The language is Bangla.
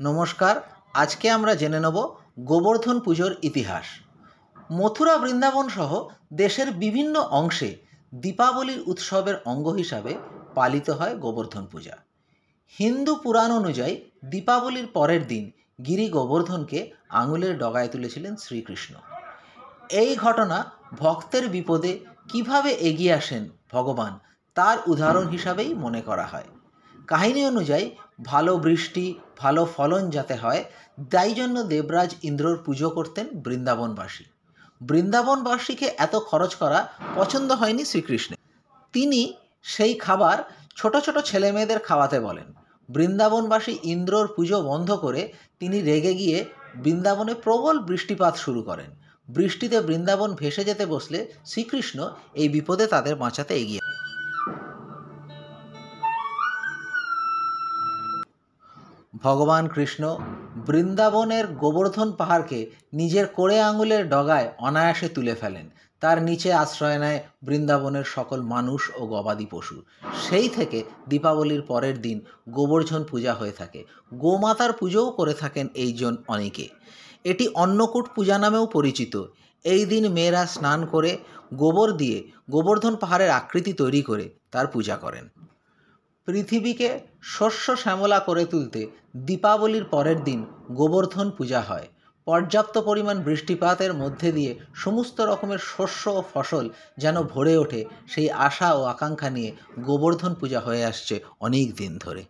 নমস্কার, আজকে আমরা জেনে নেব গোবর্ধন পুজোর ইতিহাস। মথুরা বৃন্দাবন সহ দেশের বিভিন্ন অংশে দীপাবলির উৎসবের অঙ্গ হিসাবে পালিত হয় গোবর্ধন পূজা। হিন্দু পুরাণ অনুযায়ী দীপাবলির পরের দিন গিরি গোবর্ধনকে আঙুলের ডগায় তুলেছিলেন শ্রীকৃষ্ণ। এই ঘটনা ভক্তের বিপদে কীভাবে এগিয়ে আসেন ভগবান, তার উদাহরণ হিসাবেই মনে করা হয়। কাহিনী অনুযায়ী, ভালো বৃষ্টি, ভালো ফলন যাতে হয়, তাই জন্য দেবরাজ ইন্দ্রর পুজো করতেন বৃন্দাবনবাসী। বৃন্দাবনবাসীকে এত খরচ করা পছন্দ হয়নি শ্রীকৃষ্ণের। তিনি সেই খাবার ছোট ছোট ছেলেমেয়েদের খাওয়াতে বলেন। বৃন্দাবনবাসী ইন্দ্রর পুজো বন্ধ করে তিনি রেগে গিয়ে বৃন্দাবনে প্রবল বৃষ্টিপাত শুরু করেন। বৃষ্টিতে বৃন্দাবন ভেসে যেতে বসলে শ্রীকৃষ্ণ এই বিপদে তাদের বাঁচাতে এগিয়ে ভগবান কৃষ্ণ বৃন্দাবনের গোবর্ধন পাহাড়কে নিজের কোড়ে আঙুলের ডগায় অনায়াসে তুলে ফেলেন। তার নিচে আশ্রয় নেয় বৃন্দাবনের সকল মানুষ ও গবাদি পশু। সেই থেকে দীপাবলির পরের দিন গোবর্ধন পূজা হয়ে থাকে। গোমাতার পুজোও করে থাকেন এইজন অনেকে। এটি অন্নকূট পূজা নামেও পরিচিত। এই দিন মেয়েরা স্নান করে গোবর দিয়ে গোবর্ধন পাহাড়ের আকৃতি তৈরি করে তার পূজা করেন। পৃথিবীকে শস্য শ্যামলা করে তুলতে দীপাবলির পরের দিন গোবর্ধন পূজা হয়। পর্যাপ্ত পরিমাণ বৃষ্টিপাতের মধ্যে দিয়ে সমস্ত রকমের শস্য ও ফসল যেন ভরে ওঠে, সেই আশা ও আকাঙ্ক্ষা নিয়ে গোবর্ধন পূজা হয়ে আসছে অনেক দিন ধরে।